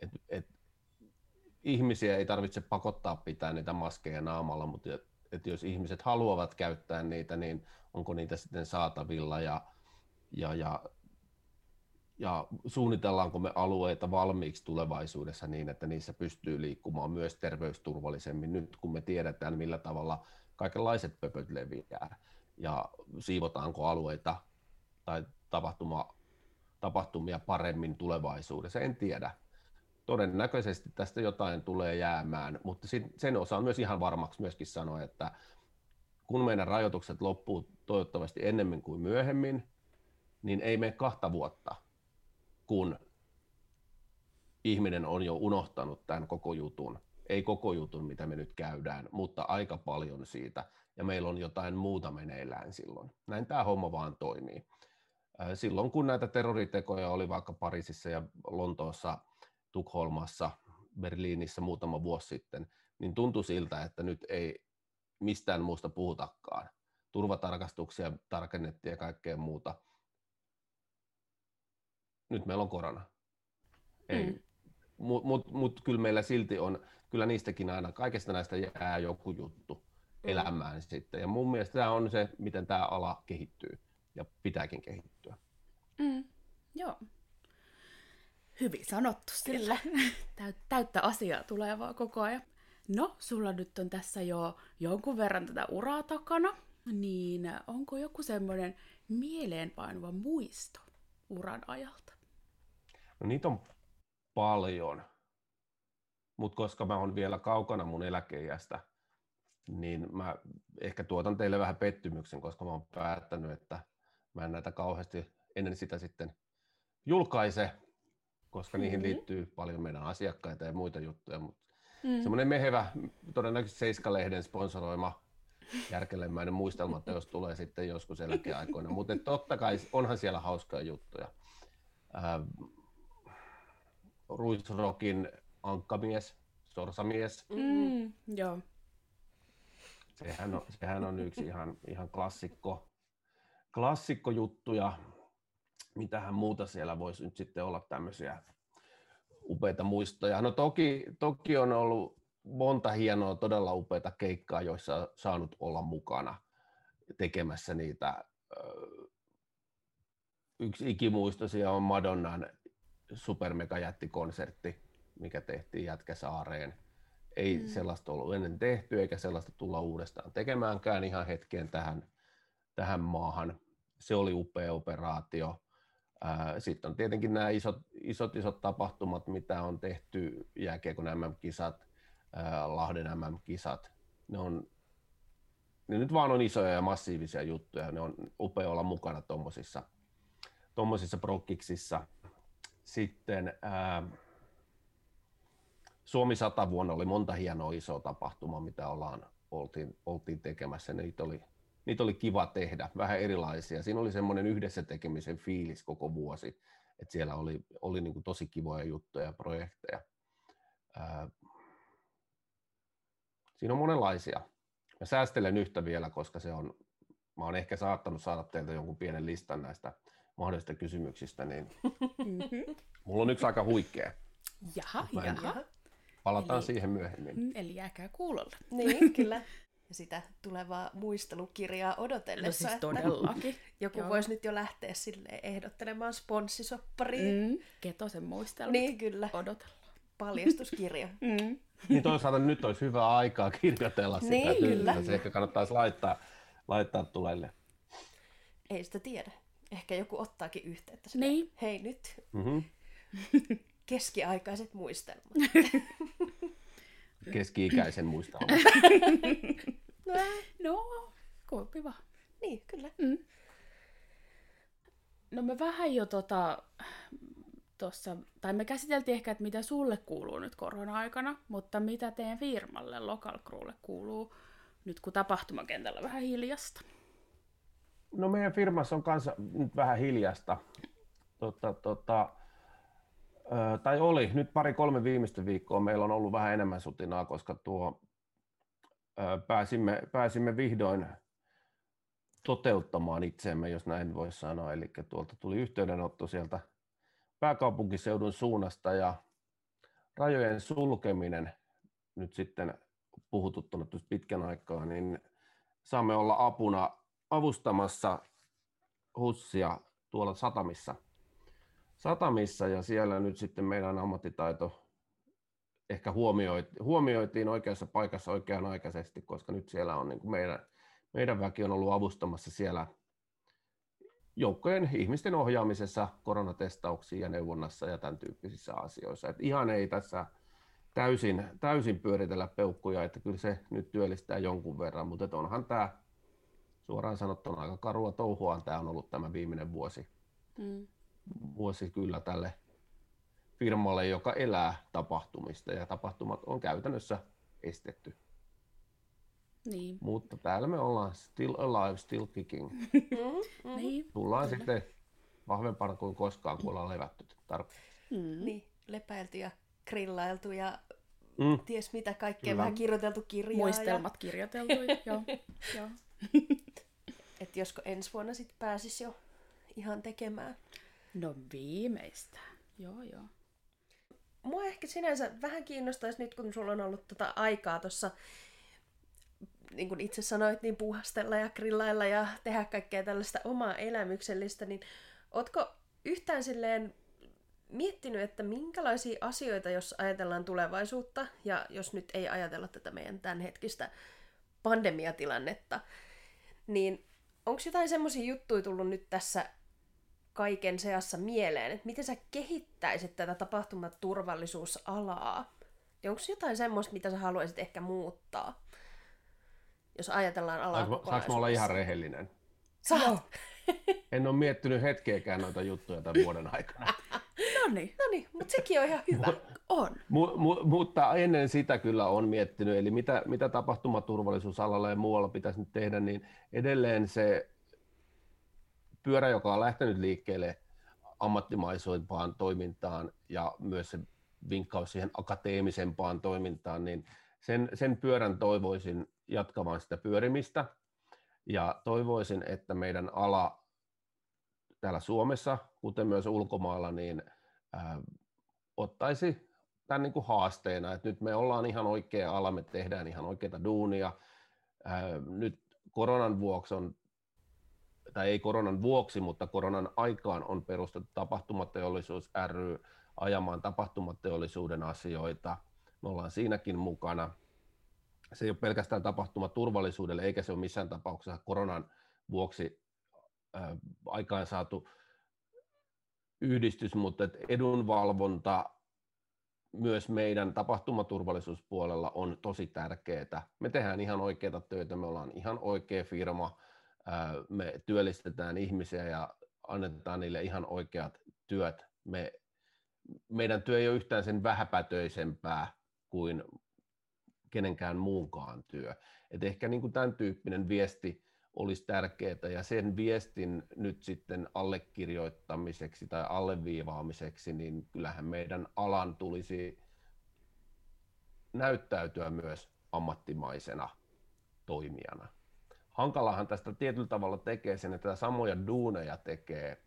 Et, et, ihmisiä ei tarvitse pakottaa pitää niitä maskeja naamalla, mutta et, et jos ihmiset haluavat käyttää niitä, niin onko niitä sitten saatavilla ja, ja, ja, ja suunnitellaanko me alueita valmiiksi tulevaisuudessa niin, että niissä pystyy liikkumaan myös terveysturvallisemmin nyt, kun me tiedetään, millä tavalla kaikenlaiset pöpöt leviää ja siivotaanko alueita tai tapahtuma, tapahtumia paremmin tulevaisuudessa, en tiedä. Todennäköisesti tästä jotain tulee jäämään, mutta sen osaan myös ihan varmaksi myöskin sanoa, että kun meidän rajoitukset loppuu toivottavasti ennemmin kuin myöhemmin, niin ei mene kahta vuotta, kun ihminen on jo unohtanut tämän koko jutun. Ei koko jutun, mitä me nyt käydään, mutta aika paljon siitä. Ja meillä on jotain muuta meneillään silloin. Näin tämä homma vaan toimii. Silloin kun näitä terroritekoja oli vaikka Pariisissa ja Lontoossa, Tukholmassa, Berliinissä muutama vuosi sitten, niin tuntui siltä, että nyt ei mistään muusta puhutakaan. Turvatarkastuksia tarkennettiin ja kaikkea muuta. Nyt meillä on korona. Ei. Mm. Mutta mut, mut kyllä meillä silti on, kyllä niistäkin aina, kaikesta näistä jää joku juttu mm. elämään sitten. Ja mun mielestä tämä on se, miten tämä ala kehittyy ja pitääkin kehittyä. Mm, joo. Hyvin sanottu sillä. Täyttä asiaa tulee vaan koko ajan. No, sulla nyt on tässä jo jonkun verran tätä uraa takana, niin onko joku semmoinen mieleenpainuva muisto uran ajalta? No niitä on paljon, mutta koska mä oon vielä kaukana mun eläkeijästä, niin mä ehkä tuotan teille vähän pettymyksen, koska mä oon päättänyt, että mä en näitä kauheasti ennen sitä sitten julkaise, koska mm-hmm. niihin liittyy paljon meidän asiakkaita ja muita juttuja, mutta mm. semmoinen mehevä, todennäköisesti Seiska-lehden sponsoroima järkelemäinen muistelmateos tulee sitten joskus eläkeaikoina, mutta totta kai onhan siellä hauskaa juttuja. Ähm, Ruisrokin ankkamies, sorsamies. Mm, joo. Sehän on, sehän on yksi ihan, ihan klassikko, klassikkojuttuja. Mitähän muuta siellä voisi nyt sitten olla tämmöisiä upeita muistoja. No toki, toki on ollut monta hienoa, todella upeita keikkaa, joissa on saanut olla mukana tekemässä niitä. Yksi ikimuistoisia on Madonnan supermegajättikonsertti, mikä tehtiin Jätkäsaareen. Ei mm. sellaista ollut ennen tehty, eikä sellaista tulla uudestaan tekemäänkään ihan hetkeen tähän, tähän maahan. Se oli upea operaatio. Sitten on tietenkin nämä isot, isot, isot tapahtumat, mitä on tehty, jääkiekon MM-kisat, Lahden MM-kisat. Ne, on, ne nyt vaan on isoja ja massiivisia juttuja. Ne on upea olla mukana tuommoisissa tommosissa prokkiksissa. Sitten ää, Suomi 100 vuonna oli monta hienoa isoa tapahtumaa, mitä ollaan, oltiin, oltiin tekemässä. Niitä oli, niitä oli kiva tehdä, vähän erilaisia. Siinä oli semmoinen yhdessä tekemisen fiilis koko vuosi, että siellä oli, oli niin kuin tosi kivoja juttuja ja projekteja. Ää, siinä on monenlaisia Mä säästelen yhtä vielä, koska se on, mä oon ehkä saattanut saada teiltä jonkun pienen listan näistä mahdollisista kysymyksistä, niin (laughs) mulla on yksi aika huikea. Jaha, jaha. Palataan Eli- siihen myöhemmin. Mm, Eli jääkää kuulolle. Niin, kyllä. (laughs) Ja sitä tulevaa muistelukirjaa No odotellessa, siis että todellakin. (laughs) joku Joo. voisi nyt jo lähteä sille ehdottelemaan sponssisoppariin. Mm, Ketosen muistelmat. Niin, kyllä. Odotellaan. Paljastuskirja. (laughs) Mm. Niin toisaalta nyt olisi hyvä aikaa kirjoitella sitä. Niin, kyllä. Se ehkä kannattaisi laittaa, laittaa tulelle. Ei sitä tiedä. Ehkä joku ottaakin yhteyttä. silleen, Niin. Hei nyt, Mm-hmm. (laughs) keskiaikaiset muistelmat. Keski-ikäisen muistaa. No, No, koipiva. niin, kyllä. No me vähän jo tota, tossa, tai me käsiteltiin ehkä, että mitä sulle kuuluu nyt korona-aikana, mutta mitä teidän firmalle, Local Crewlle kuuluu nyt kun tapahtumakentällä vähän hiljasta? No meidän firmassa on kanssa nyt vähän hiljasta. Tota, tota, tai oli, nyt pari-kolme viimeistä viikkoa meillä on ollut vähän enemmän sutinaa, koska tuo, pääsimme, pääsimme vihdoin toteuttamaan itseemme, jos näin voi sanoa. Eli tuolta tuli yhteydenotto sieltä pääkaupunkiseudun suunnasta ja rajojen sulkeminen nyt sitten puhututtanut tuossa pitkän aikaa, niin saamme olla apuna avustamassa hussia tuolla satamissa. Satamissa ja siellä nyt sitten meidän ammattitaito ehkä huomioitiin, huomioitiin oikeassa paikassa oikean aikaisesti, koska nyt siellä on niin kuin meidän, meidän väki on ollut avustamassa siellä joukkojen ihmisten ohjaamisessa, koronatestauksiin ja neuvonnassa ja tämän tyyppisissä asioissa. Et ihan ei tässä täysin, täysin pyöritellä peukkuja, että kyllä se nyt työllistää jonkun verran, mutta onhan tämä suoraan sanottuna aika karua touhua tämä on ollut tämä viimeinen vuosi. Mm. Vuosi kyllä tälle firmalle, joka elää tapahtumista ja tapahtumat on käytännössä estetty. Niin. Mutta täällä me ollaan still alive, still kicking. (laughs) Mm-hmm. niin. Tullaan sitten vahvempana kuin koskaan, kun ollaan levätty tarpeeksi. Mm. Niin, lepäilty ja grillailtu ja Mm. ties mitä kaikkea, Kyllä. vähän kirjoiteltu kirjaa. Muistelmat kirjoiteltu. (laughs) joo. joo. Ja, et josko ensi vuonna sitten pääsis jo ihan tekemään. No viimeistään. Joo, joo. Mua ehkä sinänsä vähän kiinnostaisi nyt, kun sulla on ollut tota aikaa tuossa, niin kuin itse sanoit, niin puuhastella ja grillailla ja tehdä kaikkea tällaista omaa elämyksellistä, niin ootko yhtään silleen miettinyt, että minkälaisia asioita, jos ajatellaan tulevaisuutta, ja jos nyt ei ajatella tätä meidän tämänhetkistä pandemiatilannetta, niin onko jotain semmoisia juttuja tullut nyt tässä kaiken seassa mieleen, että miten sä kehittäisit tätä tapahtumaturvallisuusalaa? Onko jotain semmoista, mitä sä haluaisit ehkä muuttaa? Jos ajatellaan alaa Saanko, saanko mä olla ihan rehellinen? Saat. (laughs) En ole miettinyt hetkeäkään noita juttuja tämän vuoden aikana. (laughs) No niin, No niin, mutta sekin on ihan hyvä. on. Mu- mu- mutta ennen sitä kyllä on miettinyt, eli mitä, mitä tapahtumaturvallisuusalalla ja muualla pitäisi nyt tehdä, niin edelleen se pyörä, joka on lähtenyt liikkeelle ammattimaisoimpaan toimintaan ja myös se vinkkaus siihen akateemisempaan toimintaan, niin sen, sen pyörän toivoisin jatkamaan sitä pyörimistä. Ja toivoisin, että meidän ala täällä Suomessa, kuten myös ulkomailla, niin ää, ottaisi tämän niin kuin haasteena, että nyt me ollaan ihan oikea ala, me tehdään ihan oikeita duunia. Ää, nyt koronan vuoksi on, tai ei koronan vuoksi, mutta koronan aikaan on perustettu tapahtumateollisuus ry ajamaan tapahtumateollisuuden asioita. Me ollaan siinäkin mukana. Se ei ole pelkästään tapahtumaturvallisuudelle, eikä se ole missään tapauksessa koronan vuoksi ää, aikaan saatu yhdistys, mutta edunvalvonta myös meidän tapahtumaturvallisuuspuolella on tosi tärkeää. Me tehdään ihan oikeita töitä, me ollaan ihan oikea firma, me työllistetään ihmisiä ja annetaan niille ihan oikeat työt. Me, meidän työ ei ole yhtään sen vähäpätöisempää kuin kenenkään muunkaan työ. Et ehkä niin kuin tämän tyyppinen viesti olisi tärkeää ja sen viestin nyt sitten allekirjoittamiseksi tai alleviivaamiseksi, niin kyllähän meidän alan tulisi näyttäytyä myös ammattimaisena toimijana. Hankalahan tästä tietyllä tavalla tekee sen, että samoja duuneja tekee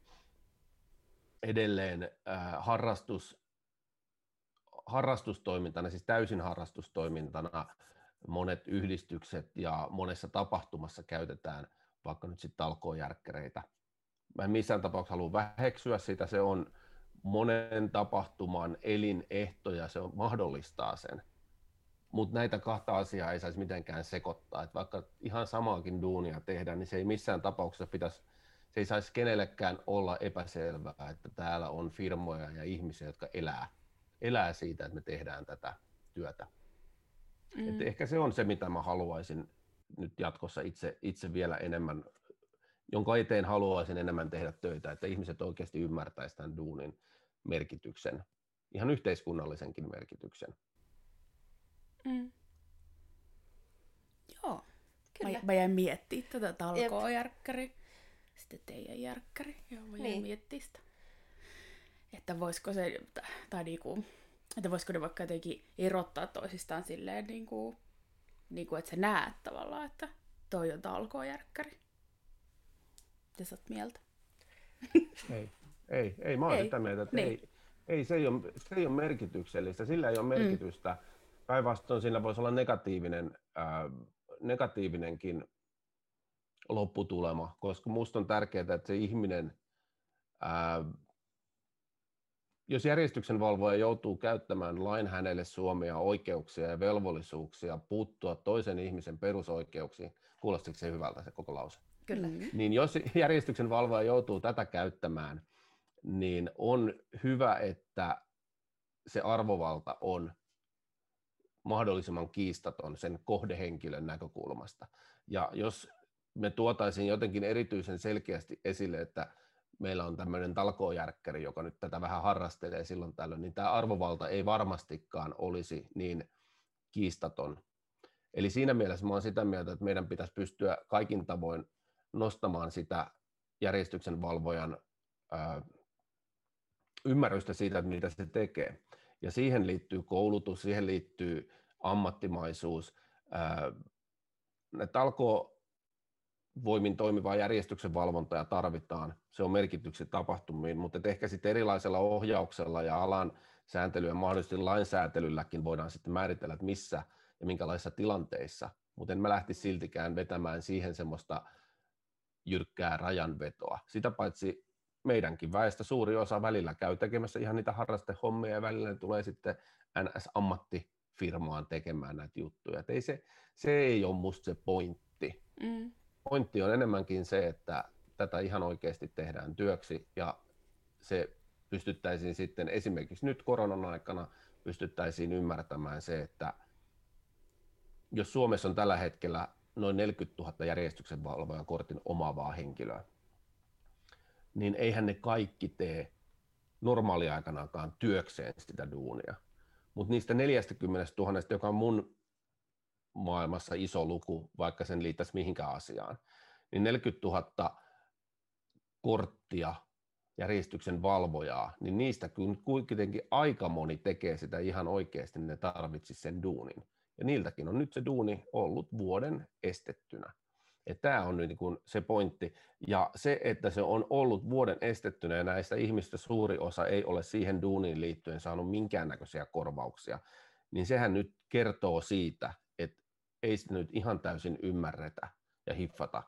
edelleen äh, harrastus, harrastustoimintana, siis täysin harrastustoimintana monet yhdistykset ja monessa tapahtumassa käytetään vaikka nyt sitten talkoojärkkäreitä. Mä en missään tapauksessa halua väheksyä sitä, se on monen tapahtuman elinehto ja se on, mahdollistaa sen. Mutta näitä kahta asiaa ei saisi mitenkään sekoittaa. Et vaikka ihan samaakin duunia tehdään, niin se ei missään tapauksessa pitäisi, se ei saisi kenellekään olla epäselvää, että täällä on firmoja ja ihmisiä, jotka elää, elää siitä, että me tehdään tätä työtä. Mm. Et ehkä se on se, mitä mä haluaisin nyt jatkossa itse, itse vielä enemmän, jonka eteen haluaisin enemmän tehdä töitä, että ihmiset oikeasti ymmärtäisivät tämän duunin merkityksen, ihan yhteiskunnallisenkin merkityksen. Mm. Joo. Kyllä. Mä, mä jäin miettimään tätä talkoa järkkäri, sitten teidän järkkäri. Joo, mä jäin niin. miettimään sitä. Että voisiko se, tai niinku, että voisiko ne vaikka jotenkin erottaa toisistaan silleen, niin kuin, niin kuin, että sä näet tavallaan, että toi on talkoojärkkäri. Mitä sä oot mieltä? Ei, ei, ei mä oon ei. sitä mieltä, että niin. ei, ei, se, ei ole, se ei ole merkityksellistä, sillä ei ole mm. merkitystä. Mm. Päinvastoin sillä voisi olla negatiivinen, äh, negatiivinenkin lopputulema, koska minusta on tärkeää, että se ihminen äh, jos järjestyksen valvoja joutuu käyttämään lain hänelle suomia oikeuksia ja velvollisuuksia puuttua toisen ihmisen perusoikeuksiin, kuulostiko se hyvältä se koko lause? Kyllä. Mm. Niin jos järjestyksen valvoja joutuu tätä käyttämään, niin on hyvä, että se arvovalta on mahdollisimman kiistaton sen kohdehenkilön näkökulmasta. Ja jos me tuotaisiin jotenkin erityisen selkeästi esille, että meillä on tämmöinen talkoojärkkäri, joka nyt tätä vähän harrastelee silloin tällöin, niin tämä arvovalta ei varmastikaan olisi niin kiistaton. Eli siinä mielessä mä olen sitä mieltä, että meidän pitäisi pystyä kaikin tavoin nostamaan sitä järjestyksen valvojan ymmärrystä siitä, että mitä se tekee. Ja siihen liittyy koulutus, siihen liittyy ammattimaisuus. Talkoo voimin toimivaa järjestyksen valvontaa tarvitaan. Se on merkitykset tapahtumiin, mutta ehkä sitten erilaisella ohjauksella ja alan sääntelyä mahdollisesti lainsäätelylläkin voidaan sitten määritellä, että missä ja minkälaisissa tilanteissa. Mutta en mä lähti siltikään vetämään siihen semmoista jyrkkää rajanvetoa. Sitä paitsi meidänkin väestä suuri osa välillä käy tekemässä ihan niitä harrastehommia ja välillä tulee sitten NS-ammattifirmaan tekemään näitä juttuja. Et ei se, se ei ole musta se pointti. Mm pointti on enemmänkin se, että tätä ihan oikeasti tehdään työksi ja se pystyttäisiin sitten esimerkiksi nyt koronan aikana pystyttäisiin ymmärtämään se, että jos Suomessa on tällä hetkellä noin 40 000 järjestyksen valvojan kortin omaavaa henkilöä, niin eihän ne kaikki tee normaaliaikanakaan työkseen sitä duunia. Mutta niistä 40 000, joka on mun maailmassa iso luku, vaikka sen liittäisi mihinkään asiaan, niin 40 000 korttia järjestyksen valvojaa, niin niistä kuitenkin aika moni tekee sitä ihan oikeasti, ne tarvitsisi sen duunin. Ja niiltäkin on nyt se duuni ollut vuoden estettynä. Tämä on nyt niin se pointti. Ja se, että se on ollut vuoden estettynä ja näistä ihmistä suuri osa ei ole siihen duuniin liittyen saanut minkäännäköisiä korvauksia, niin sehän nyt kertoo siitä, ei sitä nyt ihan täysin ymmärretä ja hiffata,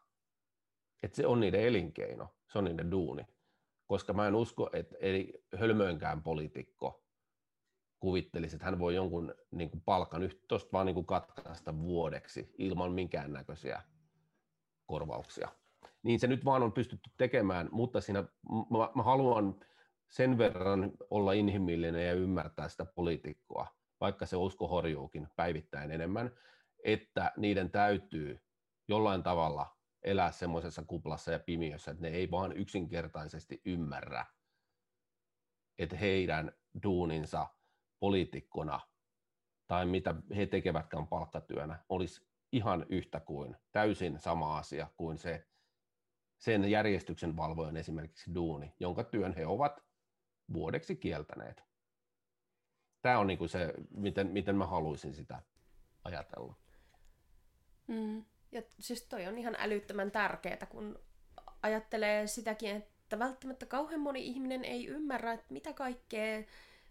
että se on niiden elinkeino, se on niiden duuni. Koska mä en usko, että ei hölmöinkään poliitikko kuvittelisi, että hän voi jonkun niin kuin palkan tuosta vaan niin kuin katkaista vuodeksi ilman minkäännäköisiä korvauksia. Niin se nyt vaan on pystytty tekemään, mutta siinä mä, mä haluan sen verran olla inhimillinen ja ymmärtää sitä poliitikkoa, vaikka se usko horjuukin päivittäin enemmän, että niiden täytyy jollain tavalla elää semmoisessa kuplassa ja pimiössä, että ne ei vaan yksinkertaisesti ymmärrä, että heidän duuninsa poliitikkona tai mitä he tekevätkään palkkatyönä olisi ihan yhtä kuin täysin sama asia kuin se sen järjestyksen valvojan esimerkiksi duuni, jonka työn he ovat vuodeksi kieltäneet. Tämä on niin kuin se, miten, miten mä haluaisin sitä ajatella. Mm. Ja siis toi on ihan älyttömän tärkeää, kun ajattelee sitäkin, että välttämättä kauhean moni ihminen ei ymmärrä, että mitä kaikkea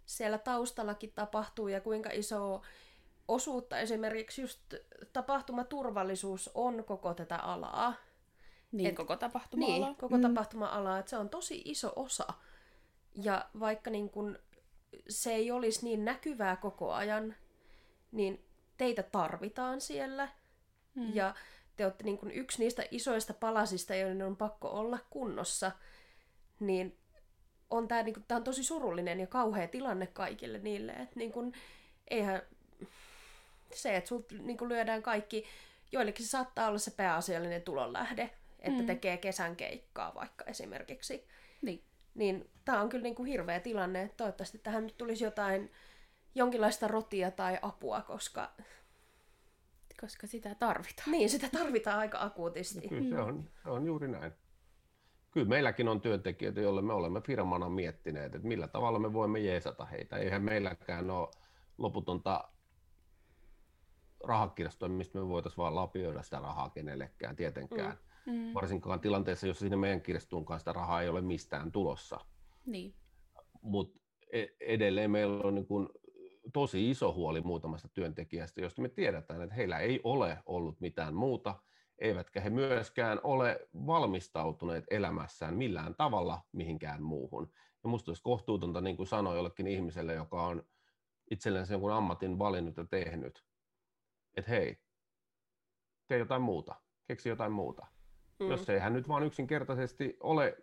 siellä taustallakin tapahtuu ja kuinka iso osuutta esimerkiksi just tapahtumaturvallisuus on koko tätä alaa. Niin, Et- koko tapahtuma-ala. Niin, koko mm. tapahtuma-ala, että se on tosi iso osa. Ja vaikka niin kun se ei olisi niin näkyvää koko ajan, niin teitä tarvitaan siellä. Mm. Ja te olette niin kun yksi niistä isoista palasista, joiden on pakko olla kunnossa. Niin on tämä niin kun, tää on tosi surullinen ja kauhea tilanne kaikille niille. Että niin kun, eihän se, että sut niin lyödään kaikki, joillekin se saattaa olla se pääasiallinen tulonlähde, että mm. tekee kesän keikkaa vaikka esimerkiksi. Niin. Niin tämä on kyllä niin kuin hirveä tilanne. että Toivottavasti tähän nyt tulisi jotain, jonkinlaista rotia tai apua, koska Koska sitä tarvitaan. niin, sitä tarvitaan aika akuutisti. Kyllä se on, se on juuri näin. Kyllä meilläkin on työntekijöitä, joille me olemme firmana miettineet, että millä tavalla me voimme jeesata heitä. Eihän meilläkään ole loputonta rahakirjastoa, mistä me voitaisiin vaan lapioida sitä rahaa kenellekään tietenkään. Mm. Varsinkaan tilanteessa, jossa siinä meidän kirjastoon kanssa sitä rahaa ei ole mistään tulossa. Niin. Mutta edelleen meillä on niin kun tosi iso huoli muutamasta työntekijästä, josta me tiedetään, että heillä ei ole ollut mitään muuta, eivätkä he myöskään ole valmistautuneet elämässään millään tavalla mihinkään muuhun. Ja musta olisi kohtuutonta, niin kuin sanoi jollekin ihmiselle, joka on itselleen jonkun ammatin valinnut ja tehnyt, että hei, tee jotain muuta, keksi jotain muuta. Mm. Jos ei hän nyt vaan yksinkertaisesti ole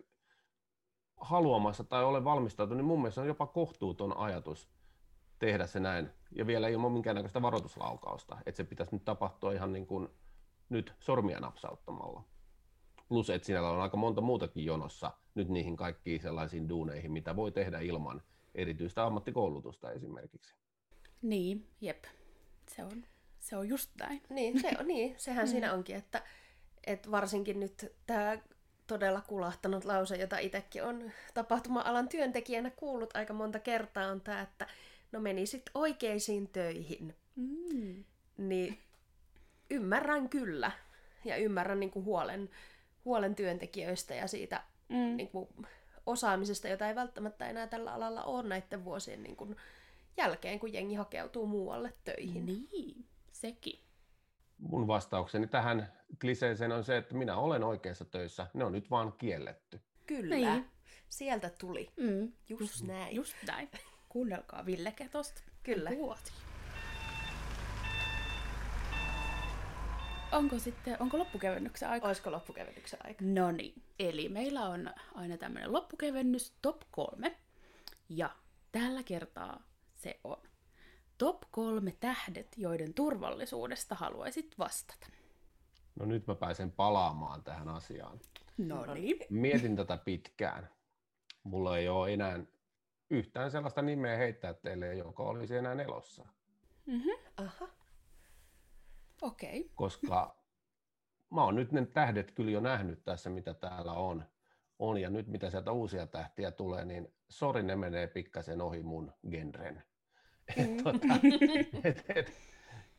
haluamassa tai ole valmistautunut, niin mun mielestä on jopa kohtuuton ajatus tehdä se näin. Ja vielä ilman minkäännäköistä varoituslaukausta, että se pitäisi nyt tapahtua ihan niin kuin nyt sormia napsauttamalla. Plus, että siinä on aika monta muutakin jonossa nyt niihin kaikkiin sellaisiin duuneihin, mitä voi tehdä ilman erityistä ammattikoulutusta esimerkiksi. Niin, jep. Se on, se on just näin. Niin, se on, niin sehän mm. siinä onkin, että, että varsinkin nyt tämä todella kulahtanut lause, jota itsekin on tapahtuma-alan työntekijänä kuullut aika monta kertaa, on tämä, että no menisit oikeisiin töihin. Mm. Niin ymmärrän kyllä. Ja ymmärrän niin kuin huolen, huolen työntekijöistä ja siitä Mm. niin kuin osaamisesta, jota ei välttämättä enää tällä alalla ole näiden vuosien niin kuin jälkeen, kun jengi hakeutuu muualle töihin. Niin, sekin. Mun vastaukseni tähän kliseeseen on se, että minä olen oikeassa töissä, ne on nyt vaan kielletty. Kyllä, Niin. sieltä tuli. Mm. Just näin. Just näin. Kuunnelkaa Ville Ketosta. Kyllä. Vuoti. Onko sitten, onko loppukevennyksen aika? Olisiko loppukevennyksen aika? No niin, eli meillä on aina tämmöinen loppukevennys top kolme. Ja tällä kertaa se on top kolme tähdet, joiden turvallisuudesta haluaisit vastata. No nyt mä pääsen palaamaan tähän asiaan. No niin. Mietin tätä pitkään. Mulla ei ole enää yhtään sellaista nimeä heittää teille, joka olisi enää elossa. Aha. Okei. Koska mä oon nyt ne tähdet kyllä jo nähnyt tässä, mitä täällä on. on ja nyt mitä sieltä uusia tähtiä tulee, niin sori, ne menee pikkasen ohi mun genren. Et, tota, (laughs) et, et,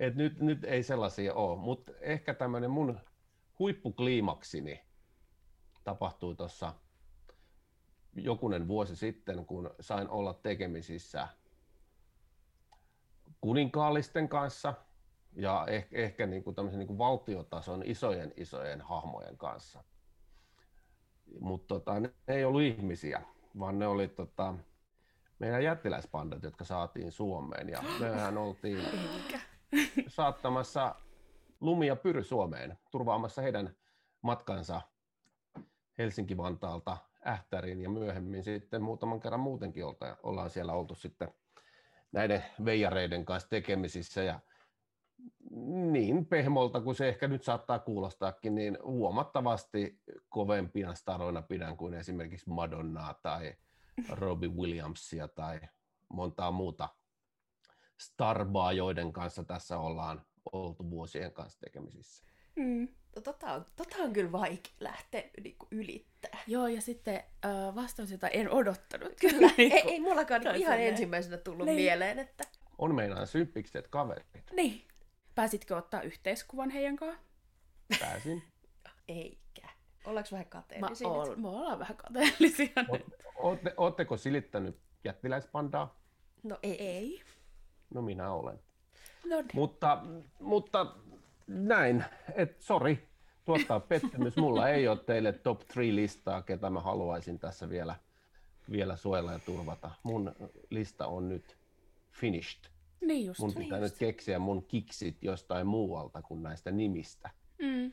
et nyt, nyt ei sellaisia ole, mutta ehkä tämmöinen mun huippukliimaksini tapahtui tuossa jokunen vuosi sitten, kun sain olla tekemisissä kuninkaallisten kanssa ja ehkä, ehkä niin kuin tämmöisen niin kuin valtiotason isojen isojen hahmojen kanssa. Mutta tota, ne ei ollut ihmisiä, vaan ne oli tota, meidän jättiläispandat, jotka saatiin Suomeen. Ja (gasps) mehän oltiin saattamassa Lumi ja Pyry Suomeen, turvaamassa heidän matkansa Helsinki-Vantaalta Ähtäriin ja myöhemmin sitten muutaman kerran muutenkin olta, ollaan siellä oltu sitten näiden veijareiden kanssa tekemisissä ja niin pehmolta kuin se ehkä nyt saattaa kuulostaakin, niin huomattavasti kovempina staroina pidän kuin esimerkiksi Madonnaa tai Robbie Williamsia tai montaa muuta starbaa, joiden kanssa tässä ollaan oltu vuosien kanssa tekemisissä. Mm. No, tota, on, tota on kyllä vaikea lähteä niinku ylittää. Joo, ja sitten äh, vastaus, jota en odottanut. Kyllä, Niin ei, kuin- ei mullakaan ihan ensimmäisenä tullut Niin. mieleen, että On meinaan symppikset kaverit. Niin. Pääsitkö ottaa yhteiskuvan heidän kanssa? pääsin. Eikä. Ollaanko vähän Mä kateellisia oon, nyt? me ollaan vähän kateellisia nyt. Ootte, ootteko silittänyt jättiläispandaa? No ei. Ei. No minä olen. No niin. Mutta, mutta näin, että sori, tuottaa pettymys. Mulla ei ole teille top 3 listaa, ketä mä haluaisin tässä vielä, vielä suojella ja turvata. Mun lista on nyt finished. Niin just. Mun pitää nyt keksiä mun kiksit jostain muualta kuin näistä nimistä. Mm.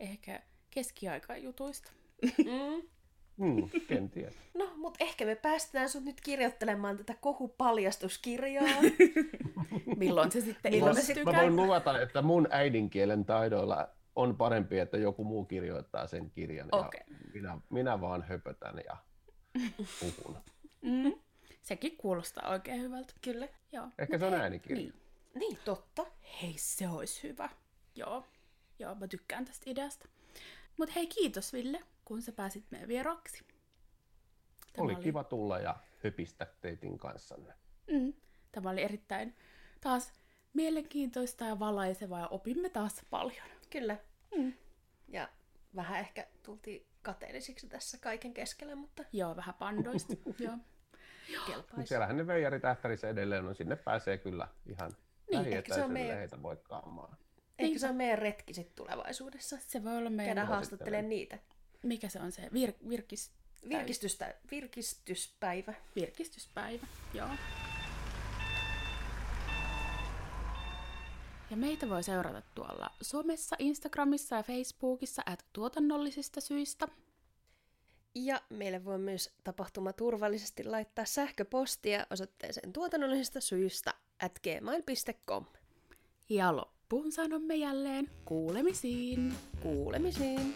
Ehkä keskiaikajutuista. Mm. Hmm, kenties. No, mutta ehkä me päästetään sut nyt kirjoittelemaan tätä kohupaljastuskirjaa. (laughs) Milloin se sitten ilmestyy? mä voin luvata, että mun äidinkielen taidoilla on parempi, että joku muu kirjoittaa sen kirjan. Okei. Ja minä, minä vaan höpötän ja puhun. Mm. Sekin kuulostaa oikein hyvältä. Kyllä. Joo. Ehkä se on äänikirja. Niin. Niin, totta. Hei, se olisi hyvä. Joo. Joo, mä tykkään tästä ideasta. Mutta hei, kiitos Ville, kun sä pääsit meidän vieraksi. Tämä Oli kiva tulla ja höpistä teitin kanssanne. Mm, tämä oli erittäin taas mielenkiintoista ja valaisevaa ja opimme taas paljon. Kyllä. Ja vähän ehkä tultiin kateellisiksi tässä kaiken keskellä, mutta Joo, vähän pandoista. (laughs) Joo. Kelpaisi. siellähän ne veijaritähtärissä edelleen on, sinne pääsee kyllä ihan Niin, ehkä se on meidän- heitä voikkaamaan. Ehkä se on meidän retki sitten tulevaisuudessa. Se voi olla meidän... Käydään haastattelemaan niitä. Mikä se on se? Vir- virkis... Virkistystä, virkistyspäivä. Virkistyspäivä. Joo. Ja meitä voi seurata tuolla somessa, Instagramissa ja Facebookissa at tuotannollisista syistä. Ja meille voi myös tapahtuma turvallisesti laittaa sähköpostia osoitteeseen tuotannollisista syistä at gmail.com. Ja loppuun sanomme jälleen kuulemisiin. Kuulemisiin!